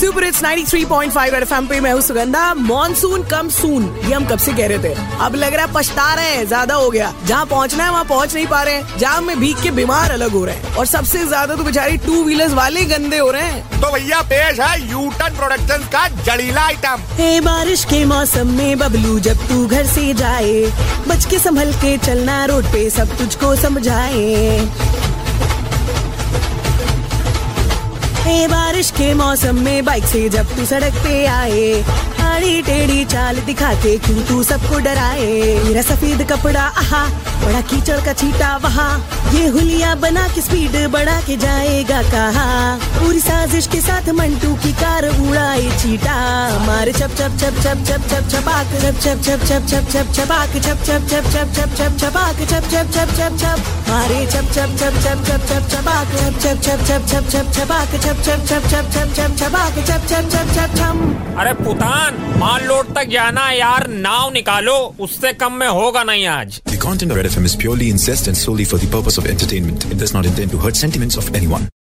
Super it's 93.5 FM पे मैं हूँ सुगंधा। मॉनसून कम सून ये हम कब से कह रहे थे? अब लग रहा है पछता रहे हैं ज़्यादा हो गया। जहाँ पहुँचना है वहाँ पहुँच नहीं पा रहे हैं। जाम में भीग के बीमार अलग हो रहे हैं। और सबसे ज़्यादा तो बेचारी टू व्हीलर्स वाले गंदे हो रहे हैं। तो भैया पेश है यूटन प्रोडक्शन का जड़ीला आइटम हे बारिश के मौसम में बबलू जब तू घर से जाए बच के संभल के चलना रोड पे सब तुझको समझाए। हे बारिश के मौसम में बाइक से जब तू सड़क पे आए, आड़ी टेढ़ी चाल दिखाते क्यों तू सबको डराए? मेरा सफ़ेद कपड़ा, आहा, बड़ा कीचड़ का छीटा वहा। ये हुलिया बना के स्पीड बढ़ा के जाएगा कहा? पूरी साजिश के साथ मंटू की कार चीटा मारे चप चप चप चप चप चप चपाक चप चप चप चप चप चप चपाक चप चप चप चप चप चप चपाक चप चप चप चप चप मारे चप चप चप चप चप चप चपाक चप चप चप चप चप चपाक चप चप चप चप चप चप चपाक चप चप चप चप चप अरे पुतान मान लोड तक जाना यार नाव निकालो उससे कम में होगा नहीं आज The content of Red FM is purely incest and solely for the purpose of entertainment. It does not intend to hurt sentiments of anyone.